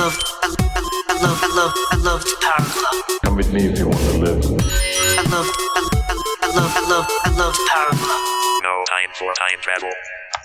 love, I, I, I love, I love, I love Power Glove. Come with me if you want to live. I love, I, I, I love, I love, I love Power Glove. No time for time travel.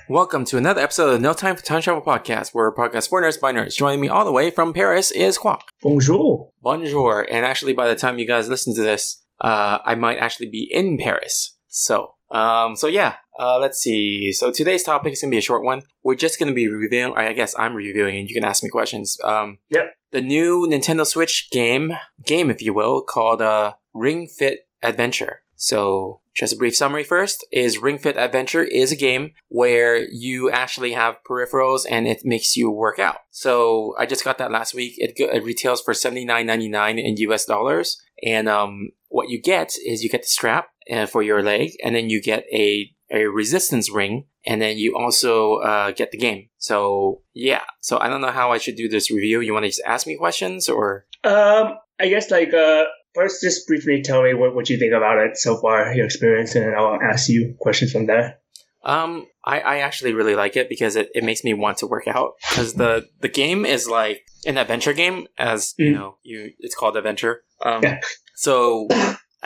Welcome to another episode of No Time for Time Travel Podcast, where podcast for nerds by nerds. Joining me all the way from Paris is Quack. Bonjour. Bonjour. And actually, by the time you guys listen to this, uh, I might actually be in Paris. So, um, so yeah, uh, let's see. So today's topic is gonna be a short one. We're just gonna be reviewing. I guess I'm reviewing, and you can ask me questions. Um, Yep. the new Nintendo Switch game, game if you will, called uh, Ring Fit Adventure. So, just a brief summary first is Ring Fit Adventure is a game where you actually have peripherals and it makes you work out. So, I just got that last week. It, it retails for $79.99 in US dollars. And um, what you get is you get the strap uh, for your leg, and then you get a, a resistance ring, and then you also uh, get the game. So, yeah. So, I don't know how I should do this review. You want to just ask me questions or? Um, I guess like uh, first, just briefly tell me what, what you think about it so far, your experience, and then I'll ask you questions from there. Um, I, I actually really like it because it, it makes me want to work out. Because the, the game is like an adventure game, as you Mm. know, you it's called adventure. Um, Yeah. so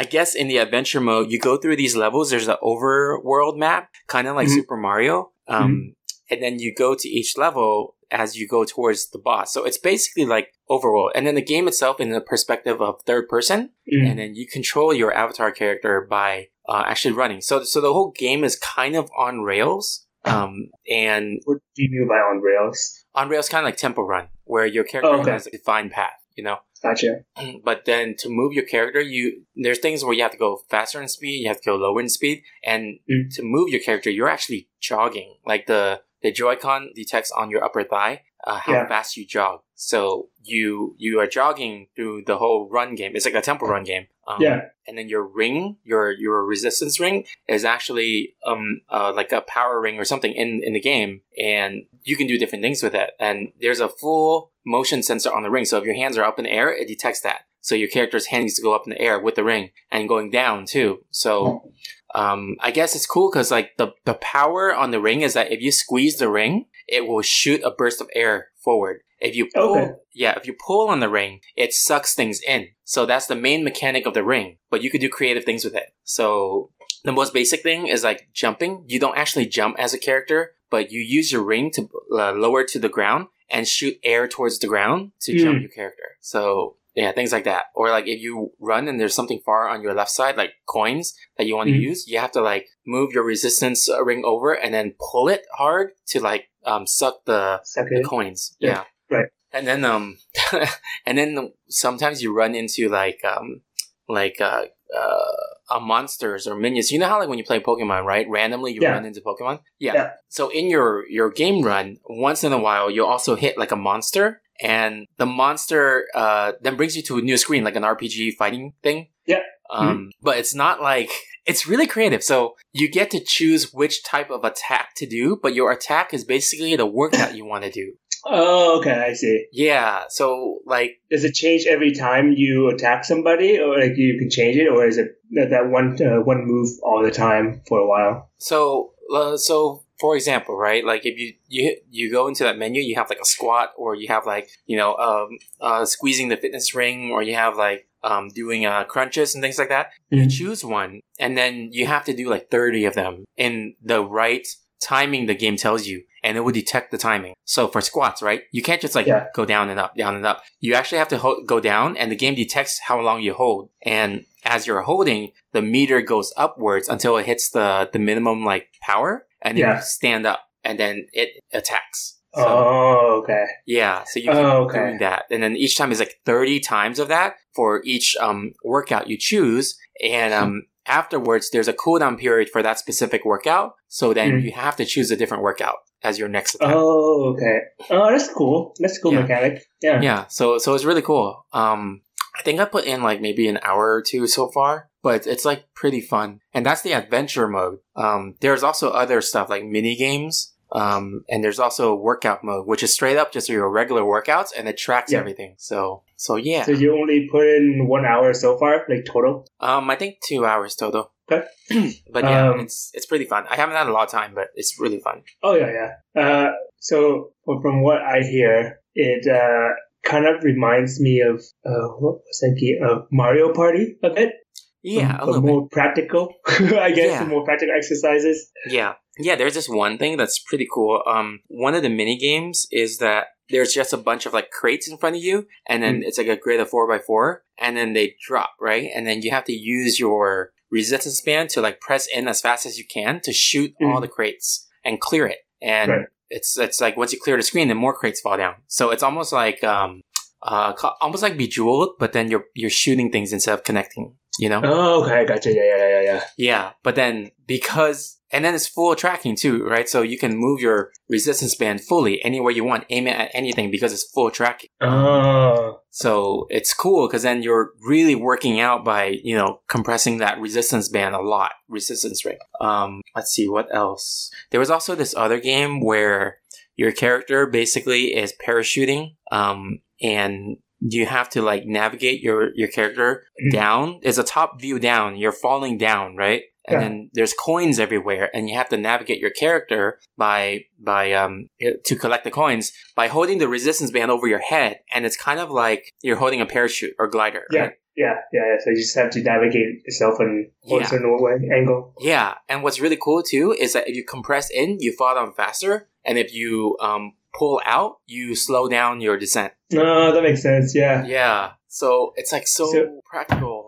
I guess in the adventure mode, you go through these levels. There's an overworld map, kind of like Mhm. Super Mario. Um, and then you go to each level as you go towards the boss. So it's basically like overworld. And then the game itself in the perspective of third person Mm. and then you control your avatar character by uh, actually running. So, so the whole game is kind of on rails, um, and What do you mean by on rails? on rails, kind of like Temple Run, where your character Oh, okay. has a defined path. You know, Gotcha. but then to move your character, you there's things where you have to go faster in speed, you have to go lower in speed, and Mm. to move your character, you're actually jogging. Like the the Joy-Con detects on your upper thigh uh, how Yeah. fast you jog. So you you are jogging through the whole run game. It's like a temple run game. Um, Yeah. And then your ring, your your resistance ring, is actually um uh, like a power ring or something in in the game, and you can do different things with it. And there's a full motion sensor on the ring. So if your hands are up in the air, it detects that. So your character's hand needs to go up in the air with the ring and going down too. So um, I guess it's cool because like the the power on the ring is that if you squeeze the ring, it will shoot a burst of air forward. If you pull, Okay. yeah, if you pull on the ring, it sucks things in. So that's the main mechanic of the ring. But you could do creative things with it. So the most basic thing is like jumping. You don't actually jump as a character, but you use your ring to uh, lower to the ground and shoot air towards the ground to jump Mm. your character. So yeah, things like that. Or like if you run and there's something far on your left side, like coins that you want to Mhm. use, you have to like move your resistance uh, ring over and then pull it hard to like um suck the Suck the coins. Yeah, Yeah. right. And then um and then sometimes you run into like um like uh uh, uh monsters or minions. You know how like when you play Pokemon, right? Randomly you Yeah. run into Pokemon? Yeah. Yeah. So in your your game run, once in a while you'll also hit like a monster and the monster uh then brings you to a new screen like an RPG fighting thing. Yeah. Um but it's not like it's really creative. So you get to choose which type of attack to do, but your attack is basically the workout you want to do. Oh, okay, I see. Yeah. So like Does it change every time you attack somebody, or like you can change it, or is it that, that one uh, one move all the time for a while? so uh, so for example, right? Like if you you you go into that menu, you have like a squat, or you have like you know um uh squeezing the fitness ring, or you have like um doing uh crunches and things like that. You Mhm. choose one, and then you have to do like thirty of them in the right timing the game tells you. And it will detect the timing. So for squats, right? You can't just like Yeah. go down and up, down and up. You actually have to ho- go down, and the game detects how long you hold. And as you're holding, the meter goes upwards until it hits the the minimum like power, and then Yeah. you stand up, and then it attacks. So, Oh, okay. yeah, so you keep Oh, okay. doing that, and then each time is like thirty times of that for each um workout you choose, and um afterwards there's a cooldown period for that specific workout. So then Mm. you have to choose a different workout as your next attack. Oh, okay. Oh, that's cool. That's a cool Yeah. mechanic. Yeah. Yeah, so so it's really cool. Um, I think I put in like maybe an hour or two so far, but it's like pretty fun, and that's the adventure mode. Um, there's also other stuff like mini games. Um, and there's also a workout mode, which is straight up just your regular workouts, and it tracks Yeah. everything. So so yeah. So you only put in one hour so far, like total. Um, I think two hours total. Okay. but yeah, Um, it's it's pretty fun. I haven't had a lot of time, but it's really fun. Oh yeah, yeah. Uh, so from what I hear, it uh, kind of reminds me of uh, what was that game? Uh, Mario Party a bit. Yeah, a but little more practical, I guess, Yeah. more practical exercises. Yeah, yeah. There's this one thing that's pretty cool. Um, one of the mini games is that there's just a bunch of like crates in front of you, and then it's like a grid of four by four, and then they drop right, and then you have to use your resistance band to like press in as fast as you can to shoot all Mm. the crates and clear it, and Right. it's it's like once you clear the screen, then more crates fall down. So it's almost like um, uh, almost like Bejeweled, but then you're you're shooting things instead of connecting. You know? Oh, okay, gotcha. Yeah, yeah, yeah, yeah. Yeah, but then because and then it's full tracking too, right? So you can move your resistance band fully anywhere you want, aim it at anything because it's full tracking. Oh, So it's cool because then you're really working out by you know compressing that resistance band a lot, resistance rate. Um, let's see what else. There was also this other game where your character basically is parachuting, um, and you have to like navigate your your character Mhm. down. It's a top view down. You're falling down, right? And Yeah. then there's coins everywhere, and you have to navigate your character by by um to collect the coins by holding the resistance band over your head, and it's kind of like you're holding a parachute or glider. yeah, right? yeah, yeah, yeah. So you just have to navigate yourself in Yeah. a certain way, angle. Yeah, and what's really cool too is that if you compress in, you fall down faster, and if you um pull out, you slow down your descent. No, that makes sense. Yeah. Yeah, so it's like so, So- practical.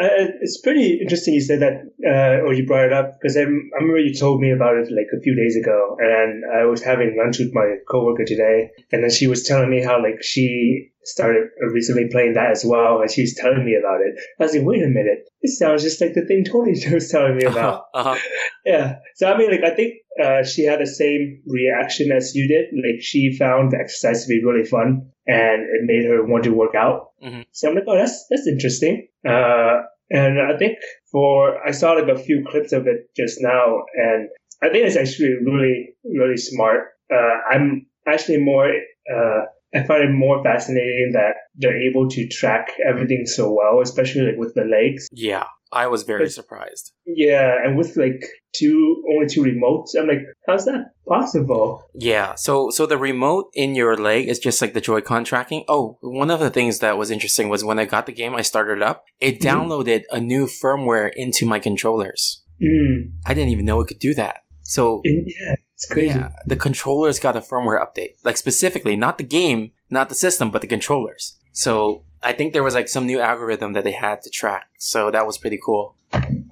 Uh, it's pretty interesting you said that, uh, or you brought it up, because I, remember you told me about it like a few days ago, and I was having lunch with my coworker today, and then she was telling me how like she started recently playing that as well, and she was telling me about it. I was like, wait a minute, this sounds just like the thing Tony was telling me about. uh-huh. Yeah. So I mean, like, I think uh, she had the same reaction as you did. Like, she found the exercise to be really fun, and it made her want to work out. Mhm. So I'm like, oh, that's that's interesting. Uh, and I think for I saw like a few clips of it just now, and I think it's actually really really smart. Uh, I'm actually more. Uh, I find it more fascinating that they're able to track everything so well, especially like with the legs. Yeah, I was very But- surprised. Yeah, and with like two only two remotes, I'm like, how's that possible? Yeah, so so the remote in your leg is just like the Joy-Con tracking. Oh, one of the things that was interesting was when I got the game, I started up. It Mhm. downloaded a new firmware into my controllers. Mm. I didn't even know it could do that. So yeah, it's crazy. yeah, the controllers got a firmware update, like specifically not the game, not the system, but the controllers. So I think there was like some new algorithm that they had to track. So that was pretty cool.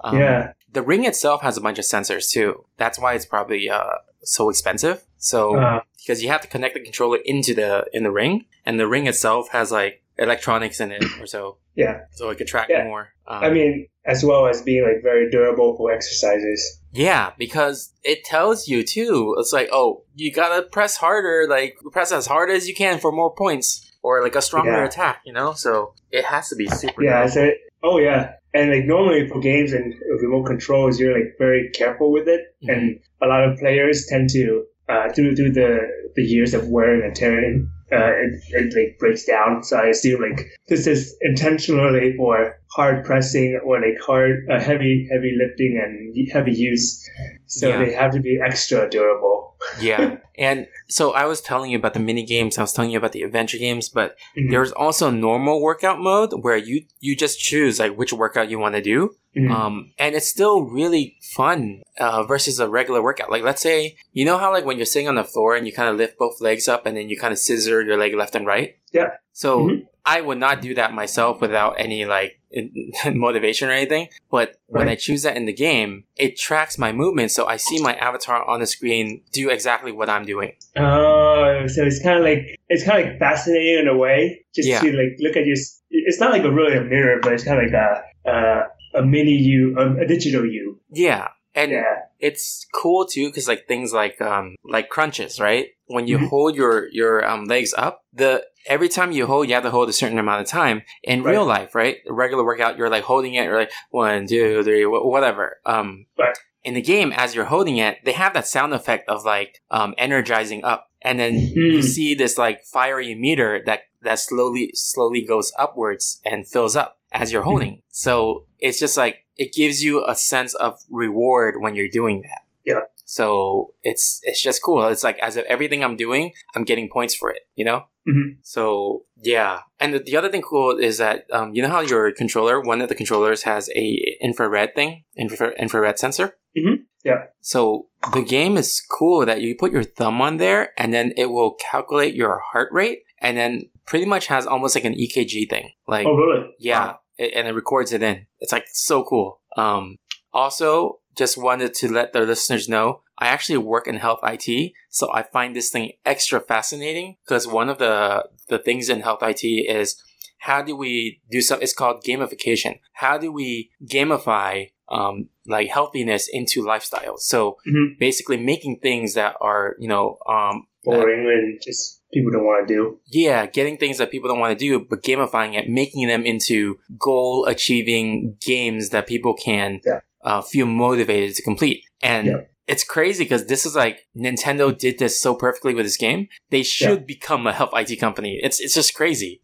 Um, yeah. The ring itself has a bunch of sensors too. That's why it's probably uh, so expensive. So Uh, because you have to connect the controller into the in the ring, and the ring itself has like electronics in it or so, yeah. so it could track Yeah. more. Um, I mean, as well as being like very durable for exercises. yeah, because it tells you too. It's like, oh, you gotta press harder, like press as hard as you can for more points, or like a stronger Yeah. attack. You know, so it has to be super. Yeah. So, oh yeah. And like normally for games and remote controls, you're like very careful with it, Mhm. and a lot of players tend to uh, through through the the years of wearing and tearing, uh, it, it like breaks down. So I assume like this is intentionally for hard pressing or like hard uh, heavy heavy lifting and heavy use. So Yeah. they have to be extra durable. Yeah. And so I was telling you about the mini games. I was telling you about the adventure games, but Mhm. there's also normal workout mode where you you just choose like which workout you want to do. Mhm. Um, and it's still really fun uh, versus a regular workout. Like, let's say, you know how like when you're sitting on the floor and you kind of lift both legs up and then you kind of scissor your leg left and right. Yeah. So Mhm. I would not do that myself without any like in- motivation or anything. But when I choose that in the game, it tracks my movement, so I see my avatar on the screen do exactly what I'm doing. Oh, so it's kind of like it's kind of like fascinating in a way, just Yeah. to like look at your. It's not like a really a mirror, but it's kind of like a uh, a mini you, a, a digital you. Yeah. And Yeah, it's cool too because like things like um like crunches right when you Mhm. hold your your um legs up the every time you hold you have to hold a certain amount of time in Right. real life right a regular workout you're like holding it you're like one two three wh- whatever um Right. in the game as you're holding it they have that sound effect of like um energizing up and then you Hmm. see this like fiery meter that that slowly slowly goes upwards and fills up as you're holding so it's just like it gives you a sense of reward when you're doing that Yeah. So it's it's just cool. It's like as if everything I'm doing, I'm getting points for it. You know. Mhm. So yeah, and the, the other thing cool is that um, you know how your controller, one of the controllers has a infrared thing, infra- infrared sensor. Mhm. Yeah. So the game is cool that you put your thumb on there, and then it will calculate your heart rate, and then pretty much has almost like an EKG thing. Like Oh, really? yeah, it, and it records it in. It's like so cool. Um, also, just wanted to let the listeners know I actually work in health IT, so I find this thing extra fascinating because one of the the things in health IT is how do we do some? It's called gamification. How do we gamify um, like healthiness into lifestyles? So Mhm. basically, making things that are you know um, Boring and just people don't want to do. yeah, getting things that people don't want to do, but gamifying it, making them into goal achieving games that people can Yeah. uh, feel motivated to complete. And Yeah. it's crazy because this is like Nintendo did this so perfectly with this game. They should become a health IT company. It's it's just crazy.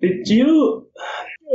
Did you?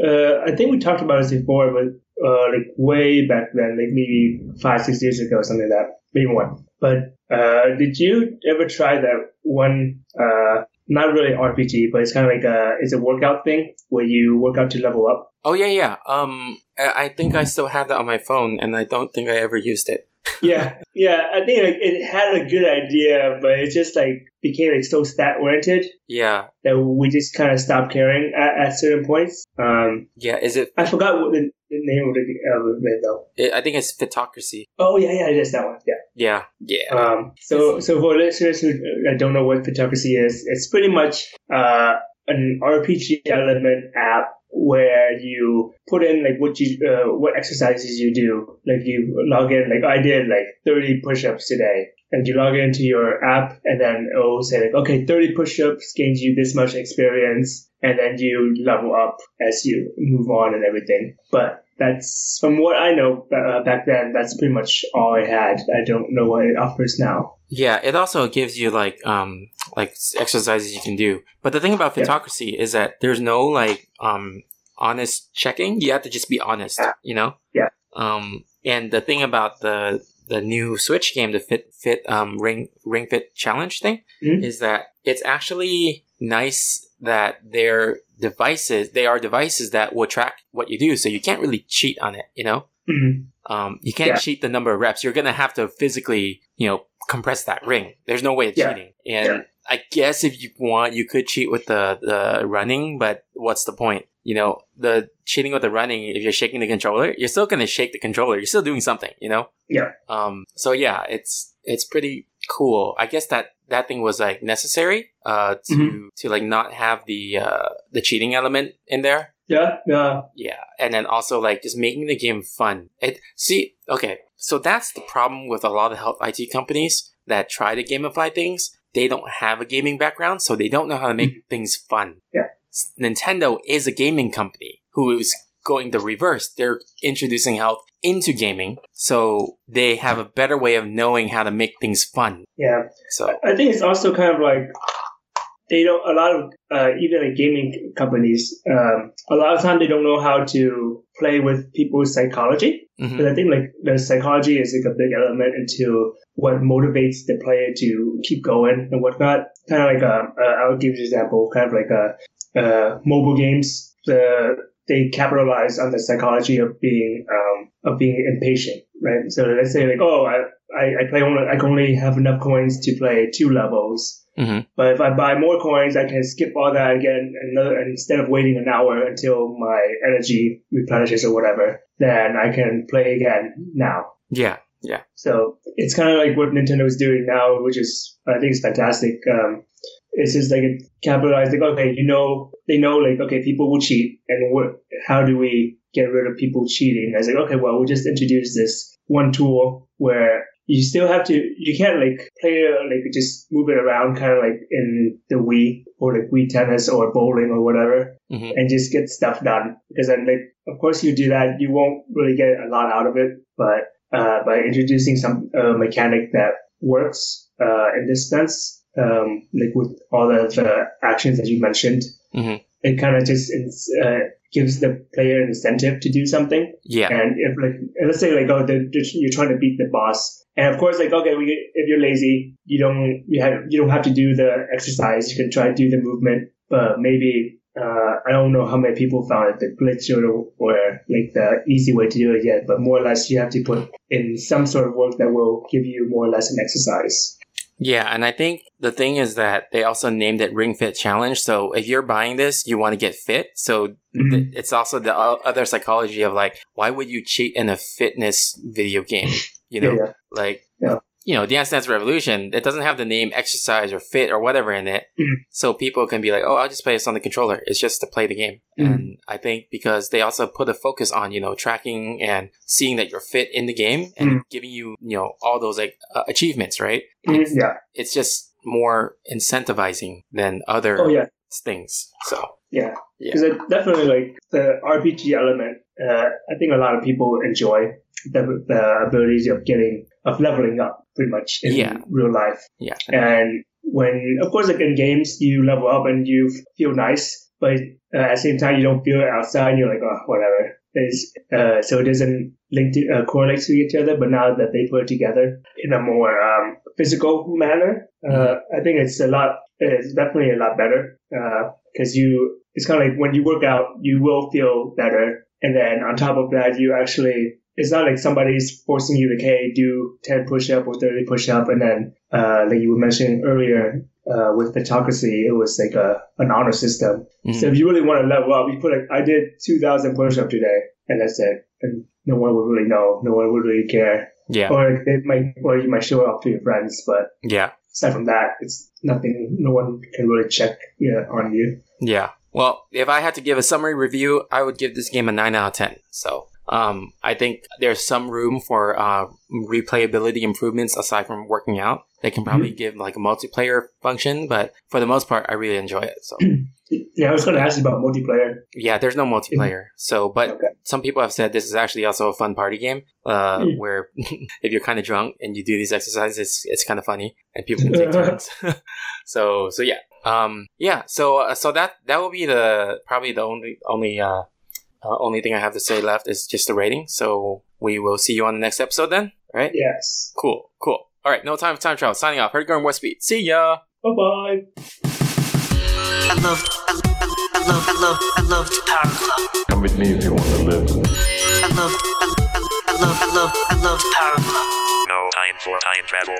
Uh, I think we talked about this before, but uh, like way back then, like maybe five, six years ago, something like that, maybe more. But uh, did you ever try that one? Uh, not really RPG, but it's kind of like a it's a workout thing where you work out to level up. Oh yeah, yeah. Um, I I think I still have that on my phone, and I don't think I ever used it. Yeah, yeah. I think like it had a good idea, but it just like became like so stat oriented Yeah, that we just kind of stopped caring at, at certain points. Um, yeah. Is it? I forgot what the, the name of the of though. it I think it's Fitocracy. Oh yeah, yeah, it is that one. Yeah. Yeah, yeah. Um, so, so for listeners who uh, don't know what Fitocracy is, it's pretty much uh, an RPG element app where you put in like what you uh, what exercises you do. Like you log in, like I did like 30 push-ups today, and you log into your app, and then it will say like, okay, 30 push-ups gains you this much experience, and then you level up as you move on and everything. But that's from what I know uh, back then. That's pretty much all I had. I don't know what it offers now. Yeah, it also gives you like um like exercises you can do. But the thing about Yeah. is that there's no like um honest checking. You have to just be honest, you know? Yeah. Um and the thing about the the new Switch game, the Fit Fit um Ring Ring Fit Challenge thing, Mhm. is that it's actually nice that their devices they are devices that will track what you do, so you can't really cheat on it, you know? Mhm. Um, you can't Yeah. cheat the number of reps. You're gonna have to physically, you know, compress that ring. There's no way of Yeah. cheating. And Yeah. I guess if you want, you could cheat with the the running, but what's the point? You know, the cheating with the running. If you're shaking the controller, you're still gonna shake the controller. You're still doing something. You know. Yeah. Um. So yeah, it's it's pretty cool. I guess that that thing was like necessary. Uh. To Mhm. to like not have the uh the cheating element in there. Yeah, yeah. Yeah, and then also like just making the game fun. It see, okay, so that's the problem with a lot of health IT companies that try to gamify things. They don't have a gaming background, so they don't know how to make things fun. Yeah. Nintendo is a gaming company who is going the reverse. They're introducing health into gaming, so they have a better way of knowing how to make things fun. Yeah, So I think it's also kind of like they don't. A lot of uh, even like gaming companies, um, a lot of time they don't know how to play with people's psychology. mhm. But I think like the psychology is like a big element into what motivates the player to keep going and whatnot. Kind of like a, uh, I'll give you an example. Kind of like a uh, mobile games. The they capitalize on the psychology of being um, of being impatient, right? So let's say like, oh, I I, I play only I can only have enough coins to play two levels. Mhm. But if I buy more coins, I can skip all that again. Another and instead of waiting an hour until my energy replenishes or whatever, then I can play again now. yeah, yeah, So it's kind of like what Nintendo is doing now, which is I think is fantastic. Um, it's just like capitalized like okay, you know, they know like okay, people will cheat, and what? How do we get rid of people cheating? I was like okay, well, we'll just introduce this one tool where you still have to, you can't like play like just move it around, kind of like in the Wii or like Wii tennis or bowling or whatever hmm and just get stuff done. Because then, like, of course, you do that, you won't really get a lot out of it. But uh, by introducing some uh, mechanic that works uh, in this sense, um, like with all the, the actions that you mentioned, Mhm. It kind of just uh, gives the player an incentive to do something. Yeah. And if like let's say like oh you're trying to beat the boss, and of course like okay we, if you're lazy you don't you have you don't have to do the exercise you can try to do the movement, but maybe. Uh, I don't know how many people found it the glitch or, or like the easy way to do it yet, but more or less you have to put in some sort of work that will give you more or less an exercise. Yeah, and I think the thing is that they also named it Ring Fit Challenge. So if you're buying this, you want to get fit. So Mhm. th- it's also the o- other psychology of like, why would you cheat in a fitness video game? You know, Yeah. like, Yeah. You know, Dance Dance Revolution, it doesn't have the name exercise or fit or whatever in it. Mhm. So people can be like, oh, I'll just play this on the controller. It's just to play the game. Mhm. And I think because they also put a focus on, you know, tracking and seeing that you're fit in the game and Mhm. giving you, you know, all those like uh, achievements, right? Mhm, Yeah. it's just more incentivizing than other Oh yeah. things. So Yeah. Yeah. Because it definitely like the RPG element. Uh, I think a lot of people enjoy the, the ability of getting of leveling up pretty much in Yeah. real life. yeah, And when, of course, like in games, you level up and you feel nice, but uh, at the same time, you don't feel it outside. You're like, oh, whatever. It's, uh, so it doesn't link to uh, correlate to each other. But now that they put it together in a more um, physical manner, uh, I think it's a lot. It's definitely a lot better because you. It's kind of like when you work out, you will feel better, and then on top of that, you actually. It's not like somebody's forcing you to, hey, do 10 push up or 30 push up, and then uh, like you were mentioning earlier uh, with Fitocracy, it was like a an honor system. Mhm. So if you really want to level up, you put like, I did 2,000 push up today, and that's it. And no one would really know. No one would really care. yeah, Or it might, or you might show it off to your friends, but yeah, aside from that, it's nothing. No one can really check yeah, on you. yeah. Well, if I had to give a summary review, I would give this game a nine out of ten. So. Um, I think there's some room for uh, replayability improvements aside from working out. They can probably give like a multiplayer function, but for the most part, I really enjoy it. So Yeah, I was going to ask you about multiplayer. yeah, there's no multiplayer. So, but Okay. some people have said this is actually also a fun party game uh, Mm. where if you're kind of drunk and you do these exercises it's, it's kind of funny and people can take turns so so yeah um yeah so uh, so that that will be the probably the only only uh, uh only thing i have to say left is just the rating so we will see you on the next episode then all right Yes. cool cool all right no time for time travel signing off heard going west speed see ya Bye bye. I love, I, I, I love, I love, I love the Power Glove. Come with me if you want to live. I love, I, I, I love, I love, I love the Power Glove. No time for time travel.